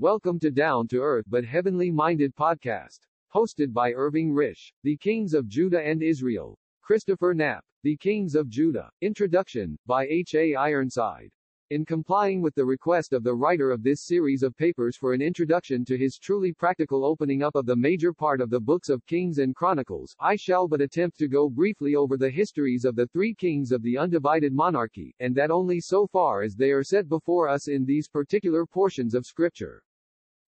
Welcome to Down to Earth but Heavenly Minded podcast. Hosted by Irving Risch. The Kings of Judah and Israel. Christopher Knapp. The Kings of Judah. Introduction, by H. A. Ironside. In complying with the request of the writer of this series of papers for an introduction to his truly practical opening up of the major part of the books of Kings and Chronicles, I shall but attempt to go briefly over the histories of the three kings of the undivided monarchy, and that only so far as they are set before us in these particular portions of Scripture.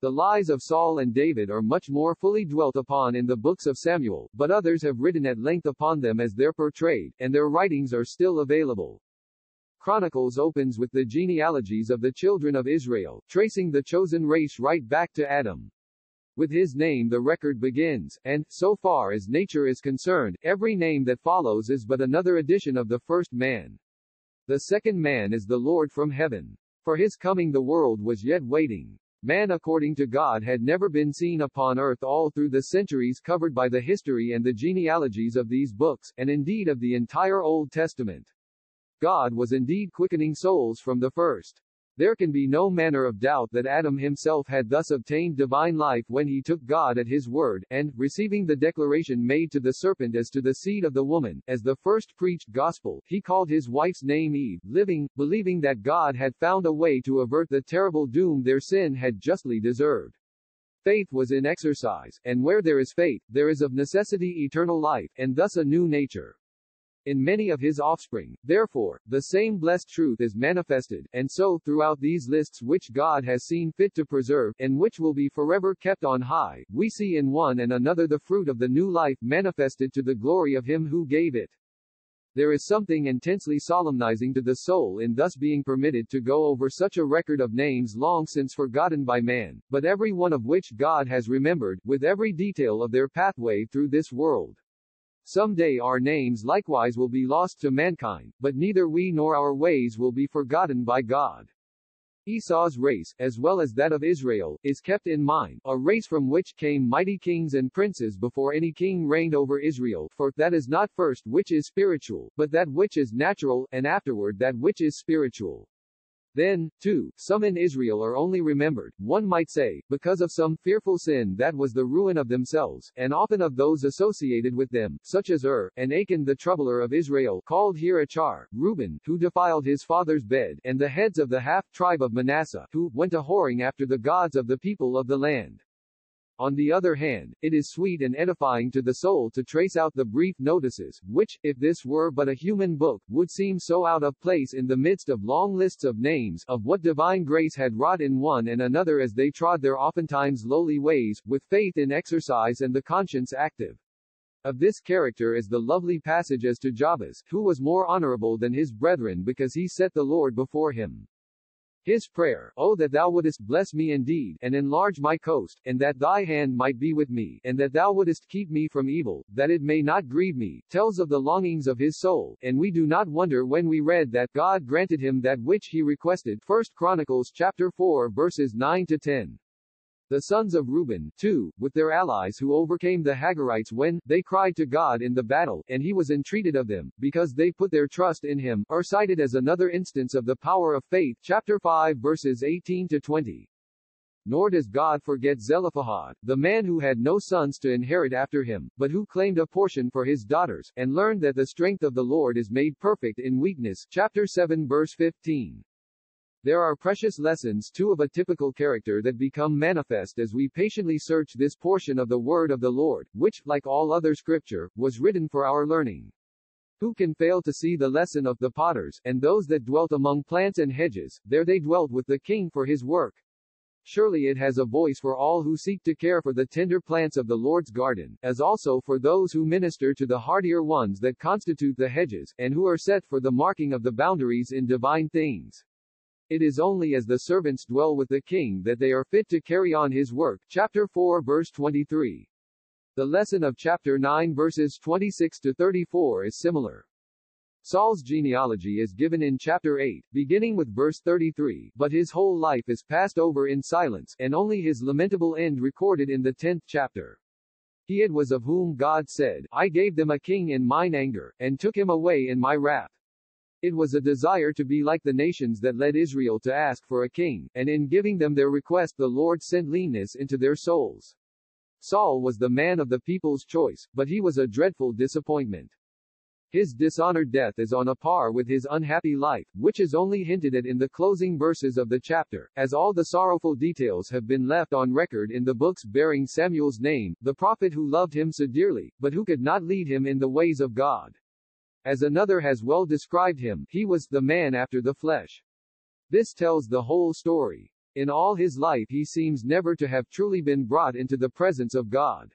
The lives of Saul and David are much more fully dwelt upon in the books of Samuel, but others have written at length upon them as they're portrayed, and their writings are still available. Chronicles opens with the genealogies of the children of Israel, tracing the chosen race right back to Adam. With his name the record begins, and, so far as nature is concerned, every name that follows is but another edition of the first man. The second man is the Lord from heaven. For his coming the world was yet waiting. Man according to God had never been seen upon earth all through the centuries covered by the history and the genealogies of these books, and indeed of the entire Old Testament. God was indeed quickening souls from the first. There can be no manner of doubt that Adam himself had thus obtained divine life when he took God at his word, and, receiving the declaration made to the serpent as to the seed of the woman, as the first preached gospel, he called his wife's name Eve, living, believing that God had found a way to avert the terrible doom their sin had justly deserved. Faith was in exercise, and where there is faith, there is of necessity eternal life, and thus a new nature in many of his offspring. Therefore, the same blessed truth is manifested, and so throughout these lists which God has seen fit to preserve, and which will be forever kept on high, we see in one and another the fruit of the new life manifested to the glory of him who gave it. There is something intensely solemnizing to the soul in thus being permitted to go over such a record of names long since forgotten by man, but every one of which God has remembered, with every detail of their pathway through this world. Someday our names likewise will be lost to mankind, but neither we nor our ways will be forgotten by God. Esau's race, as well as that of Israel, is kept in mind, a race from which came mighty kings and princes before any king reigned over Israel, for that is not first which is spiritual, but that which is natural, and afterward that which is spiritual. Then, too, some in Israel are only remembered, one might say, because of some fearful sin that was the ruin of themselves, and often of those associated with them, such as Ur, and Achan the troubler of Israel, called here Achar, Reuben, who defiled his father's bed, and the heads of the half-tribe of Manasseh, who went a whoring after the gods of the people of the land. On the other hand, it is sweet and edifying to the soul to trace out the brief notices, which, if this were but a human book, would seem so out of place in the midst of long lists of names, of what divine grace had wrought in one and another as they trod their oftentimes lowly ways, with faith in exercise and the conscience active. Of this character is the lovely passage as to Jabez, who was more honorable than his brethren because he set the Lord before him. His prayer, Oh that thou wouldest bless me indeed, and enlarge my coast, and that thy hand might be with me, and that thou wouldest keep me from evil, that it may not grieve me, tells of the longings of his soul, and we do not wonder when we read that God granted him that which he requested. 1 Chronicles chapter 4 verses 9 to 10. The sons of Reuben, too, with their allies who overcame the Hagarites when they cried to God in the battle, and he was entreated of them, because they put their trust in him, are cited as another instance of the power of faith, chapter 5 verses 18 to 20. Nor does God forget Zelophehad, the man who had no sons to inherit after him, but who claimed a portion for his daughters, and learned that the strength of the Lord is made perfect in weakness, chapter 7 verse 15. There are precious lessons too of a typical character that become manifest as we patiently search this portion of the word of the Lord, which, like all other scripture, was written for our learning. Who can fail to see the lesson of the potters, and those that dwelt among plants and hedges, there they dwelt with the king for his work. Surely it has a voice for all who seek to care for the tender plants of the Lord's garden, as also for those who minister to the hardier ones that constitute the hedges, and who are set for the marking of the boundaries in divine things. It is only as the servants dwell with the king that they are fit to carry on his work. Chapter 4 verse 23. The lesson of chapter 9 verses 26 to 34 is similar. Saul's genealogy is given in chapter 8, beginning with verse 33, but his whole life is passed over in silence, and only his lamentable end recorded in the 10th chapter. He it was of whom God said, I gave them a king in mine anger, and took him away in my wrath. It was a desire to be like the nations that led Israel to ask for a king, and in giving them their request the Lord sent leanness into their souls. Saul was the man of the people's choice, but he was a dreadful disappointment. His dishonored death is on a par with his unhappy life, which is only hinted at in the closing verses of the chapter, as all the sorrowful details have been left on record in the books bearing Samuel's name, the prophet who loved him so dearly, but who could not lead him in the ways of God. As another has well described him, he was the man after the flesh. This tells the whole story. In all his life he seems never to have truly been brought into the presence of God.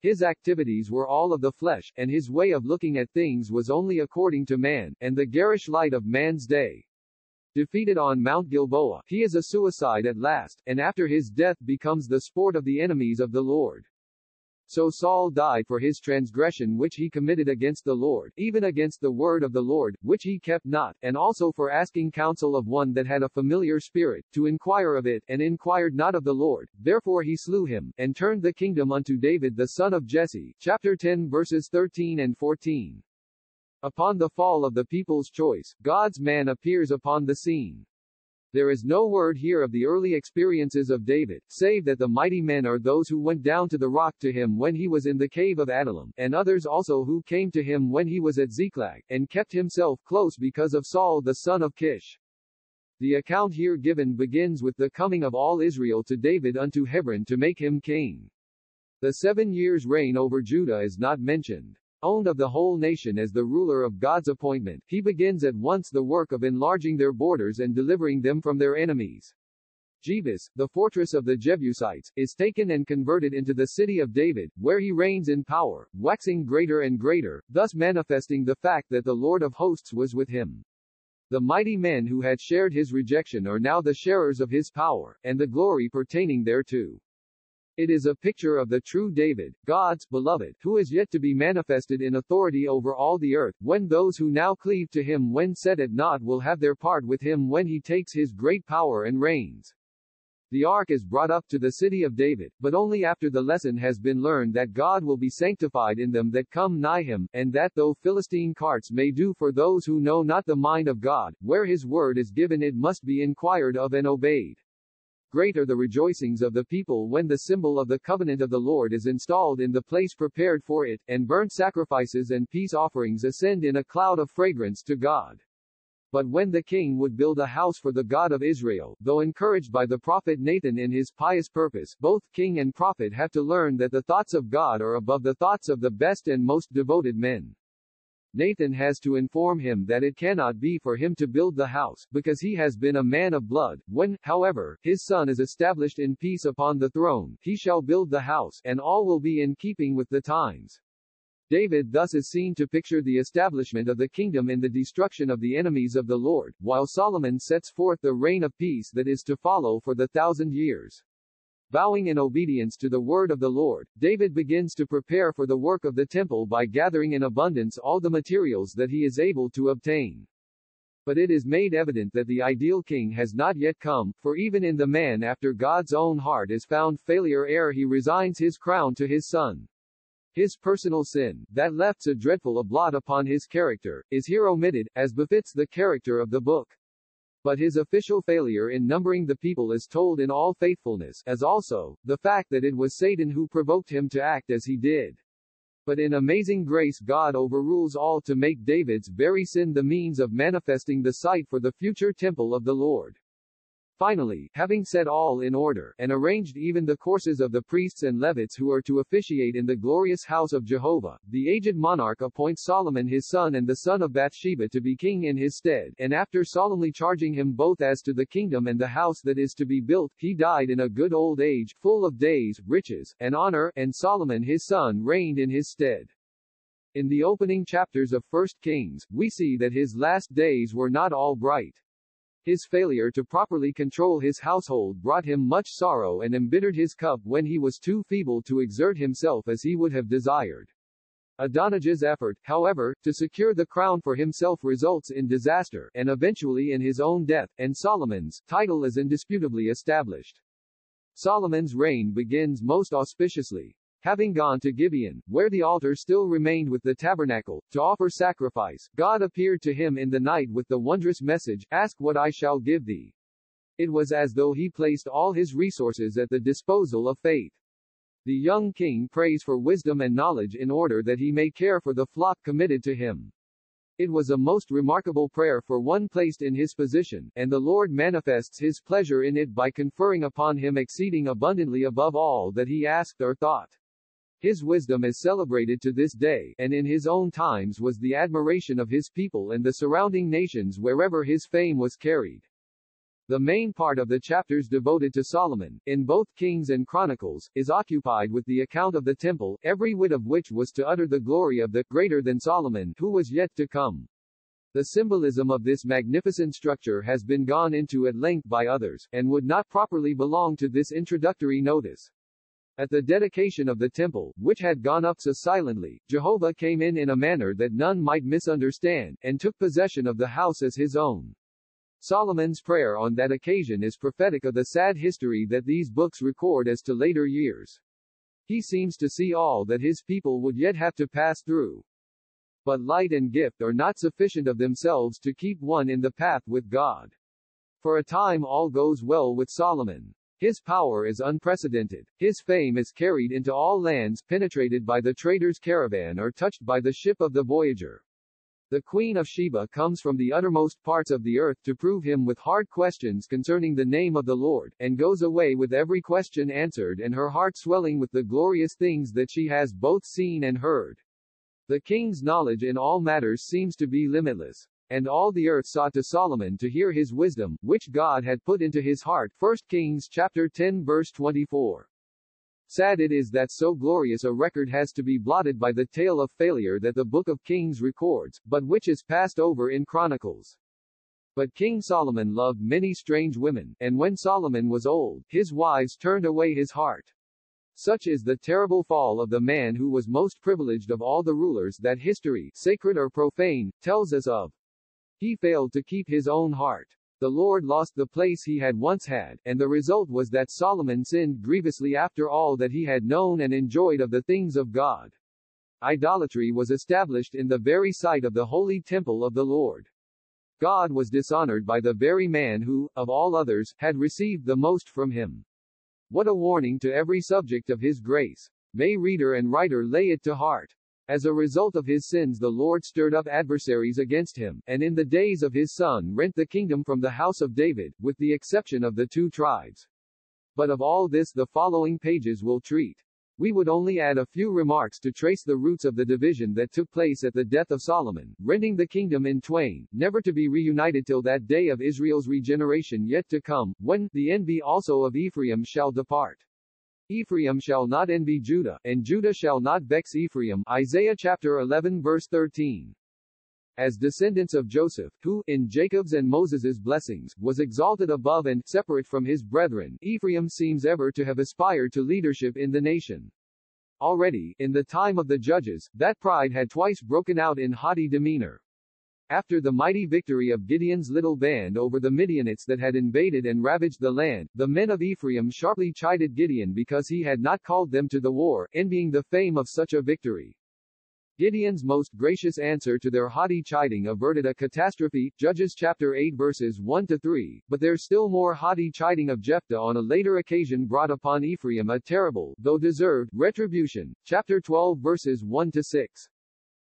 His activities were all of the flesh, and his way of looking at things was only according to man, and the garish light of man's day. Defeated on Mount Gilboa, he is a suicide at last, and after his death becomes the sport of the enemies of the Lord. So Saul died for his transgression which he committed against the Lord, even against the word of the Lord, which he kept not, and also for asking counsel of one that had a familiar spirit, to inquire of it, and inquired not of the Lord. Therefore he slew him, and turned the kingdom unto David the son of Jesse. Chapter 10 verses 13 and 14. Upon the fall of the people's choice, God's man appears upon the scene. There is no word here of the early experiences of David, save that the mighty men are those who went down to the rock to him when he was in the cave of Adullam, and others also who came to him when he was at Ziklag, and kept himself close because of Saul the son of Kish. The account here given begins with the coming of all Israel to David unto Hebron to make him king. The seven years' reign over Judah is not mentioned owned of the whole nation as the ruler of God's appointment, he begins at once the work of enlarging their borders and delivering them from their enemies. Jebus, the fortress of the Jebusites, is taken and converted into the city of David, where he reigns in power, waxing greater and greater, thus manifesting the fact that the Lord of hosts was with him. The mighty men who had shared his rejection are now the sharers of his power, and the glory pertaining thereto. It is a picture of the true David, God's beloved, who is yet to be manifested in authority over all the earth, when those who now cleave to him when set at naught will have their part with him when he takes his great power and reigns. The ark is brought up to the city of David, but only after the lesson has been learned that God will be sanctified in them that come nigh him, and that though Philistine carts may do for those who know not the mind of God, where his word is given it must be inquired of and obeyed. Great are the rejoicings of the people when the symbol of the covenant of the Lord is installed in the place prepared for it, and burnt sacrifices and peace offerings ascend in a cloud of fragrance to God. But when the king would build a house for the God of Israel, though encouraged by the prophet Nathan in his pious purpose, both king and prophet have to learn that the thoughts of God are above the thoughts of the best and most devoted men. Nathan has to inform him that it cannot be for him to build the house, because he has been a man of blood. When, however, his son is established in peace upon the throne, he shall build the house, and all will be in keeping with the times. David thus is seen to picture the establishment of the kingdom in the destruction of the enemies of the Lord, while Solomon sets forth the reign of peace that is to follow for the thousand years. Bowing in obedience to the word of the Lord, David begins to prepare for the work of the temple by gathering in abundance all the materials that he is able to obtain. But it is made evident that the ideal king has not yet come, for even in the man after God's own heart is found failure ere he resigns his crown to his son. His personal sin, that left so dreadful a blot upon his character, is here omitted, as befits the character of the book. But his official failure in numbering the people is told in all faithfulness, as also, the fact that it was Satan who provoked him to act as he did. But in amazing grace God overrules all to make David's very sin the means of manifesting the site for the future temple of the Lord. Finally, having set all in order, and arranged even the courses of the priests and Levites who are to officiate in the glorious house of Jehovah, the aged monarch appoints Solomon his son and the son of Bathsheba to be king in his stead, and after solemnly charging him both as to the kingdom and the house that is to be built, he died in a good old age, full of days, riches, and honor, and Solomon his son reigned in his stead. In the opening chapters of 1 Kings, we see that his last days were not all bright. His failure to properly control his household brought him much sorrow and embittered his cup when he was too feeble to exert himself as he would have desired. Adonijah's effort, however, to secure the crown for himself results in disaster, and eventually in his own death, and Solomon's title is indisputably established. Solomon's reign begins most auspiciously. Having gone to Gibeon, where the altar still remained with the tabernacle, to offer sacrifice, God appeared to him in the night with the wondrous message, Ask what I shall give thee. It was as though he placed all his resources at the disposal of faith. The young king prays for wisdom and knowledge in order that he may care for the flock committed to him. It was a most remarkable prayer for one placed in his position, and the Lord manifests his pleasure in it by conferring upon him exceeding abundantly above all that he asked or thought. His wisdom is celebrated to this day, and in his own times was the admiration of his people and the surrounding nations wherever his fame was carried. The main part of the chapters devoted to Solomon, in both Kings and Chronicles, is occupied with the account of the temple, every whit of which was to utter the glory of the greater than Solomon, who was yet to come. The symbolism of this magnificent structure has been gone into at length by others, and would not properly belong to this introductory notice. At the dedication of the temple, which had gone up so silently, Jehovah came in in a manner that none might misunderstand, and took possession of the house as his own. Solomon's prayer on that occasion is prophetic of the sad history that these books record as to later years. He seems to see all that his people would yet have to pass through. But light and gift are not sufficient of themselves to keep one in the path with God. For a time all goes well with Solomon. His power is unprecedented. His fame is carried into all lands, penetrated by the trader's caravan or touched by the ship of the voyager. The Queen of Sheba comes from the uttermost parts of the earth to prove him with hard questions concerning the name of the Lord, and goes away with every question answered and her heart swelling with the glorious things that she has both seen and heard. The king's knowledge in all matters seems to be limitless. And all the earth sought to Solomon to hear his wisdom, which God had put into his heart. 1 Kings chapter 10 verse 24. Sad it is that so glorious a record has to be blotted by the tale of failure that the Book of Kings records, but which is passed over in Chronicles. But King Solomon loved many strange women, and when Solomon was old, his wives turned away his heart. Such is the terrible fall of the man who was most privileged of all the rulers that history, sacred or profane, tells us of. He failed to keep his own heart. The Lord lost the place he had once had, and the result was that Solomon sinned grievously after all that he had known and enjoyed of the things of God. Idolatry was established in the very sight of the holy temple of the Lord. God was dishonored by the very man who, of all others, had received the most from him. What a warning to every subject of his grace. May reader and writer lay it to heart. As a result of his sins the Lord stirred up adversaries against him, and in the days of his son rent the kingdom from the house of David, with the exception of the two tribes. But of all this the following pages will treat. We would only add a few remarks to trace the roots of the division that took place at the death of Solomon, rending the kingdom in twain, never to be reunited till that day of Israel's regeneration yet to come, when the envy also of Ephraim shall depart. Ephraim shall not envy Judah, and Judah shall not vex Ephraim. Isaiah chapter 11 verse 13. As descendants of Joseph, who, in Jacob's and Moses's blessings, was exalted above and separate from his brethren, Ephraim seems ever to have aspired to leadership in the nation. Already, in the time of the judges, that pride had twice broken out in haughty demeanor. After the mighty victory of Gideon's little band over the Midianites that had invaded and ravaged the land, the men of Ephraim sharply chided Gideon because he had not called them to the war, envying the fame of such a victory. Gideon's most gracious answer to their haughty chiding averted a catastrophe, Judges chapter 8 verses 1 to 3, but their still more haughty chiding of Jephthah on a later occasion brought upon Ephraim a terrible, though deserved, retribution, chapter 12 verses 1 to 6.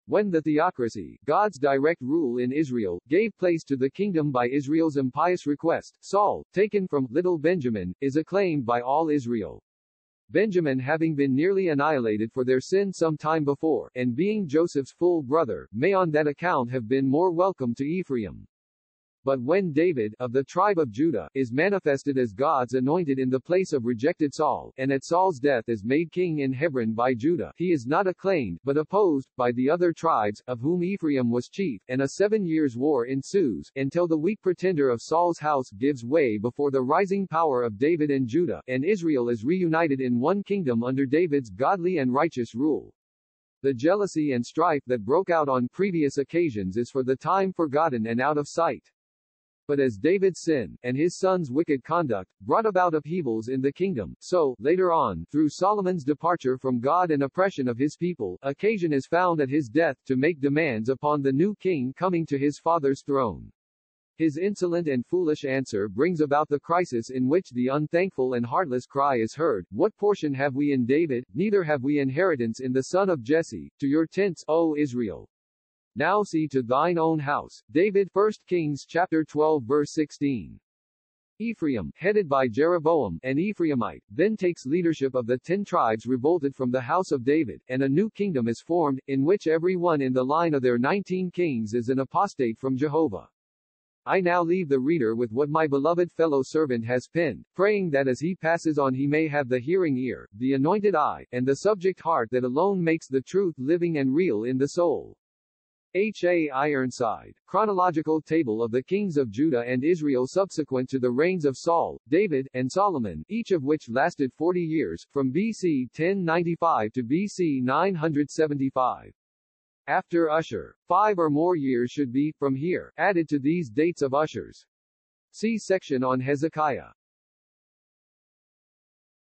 When the theocracy, God's direct rule in Israel, gave place to the kingdom by Israel's impious request, Saul, taken from little Benjamin, is acclaimed by all Israel. Benjamin having been nearly annihilated for their sin some time before, and being Joseph's full brother, may on that account have been more welcome to Ephraim. But when David, of the tribe of Judah, is manifested as God's anointed in the place of rejected Saul, and at Saul's death is made king in Hebron by Judah, he is not acclaimed, but opposed, by the other tribes, of whom Ephraim was chief, and a seven years' war ensues, until the weak pretender of Saul's house gives way before the rising power of David and Judah, and Israel is reunited in one kingdom under David's godly and righteous rule. The jealousy and strife that broke out on previous occasions is for the time forgotten and out of sight. But as David's sin, and his son's wicked conduct, brought about upheavals in the kingdom, so, later on, through Solomon's departure from God and oppression of his people, occasion is found at his death to make demands upon the new king coming to his father's throne. His insolent and foolish answer brings about the crisis in which the unthankful and heartless cry is heard, What portion have we in David? Neither have we inheritance in the son of Jesse. To your tents, O Israel. Now see to thine own house. David 1 Kings chapter 12 verse 16. Ephraim, headed by Jeroboam, an Ephraimite, then takes leadership of the ten tribes revolted from the house of David, and a new kingdom is formed, in which every one in the line of their nineteen kings is an apostate from Jehovah. I now leave the reader with what my beloved fellow servant has penned, praying that as he passes on he may have the hearing ear, the anointed eye, and the subject heart that alone makes the truth living and real in the soul. H. A. Ironside, Chronological Table of the Kings of Judah and Israel subsequent to the reigns of Saul, David, and Solomon, each of which lasted 40 years, from BC 1095 to BC 975. After Usher, five or more years should be, from here, added to these dates of Ushers. See section on Hezekiah.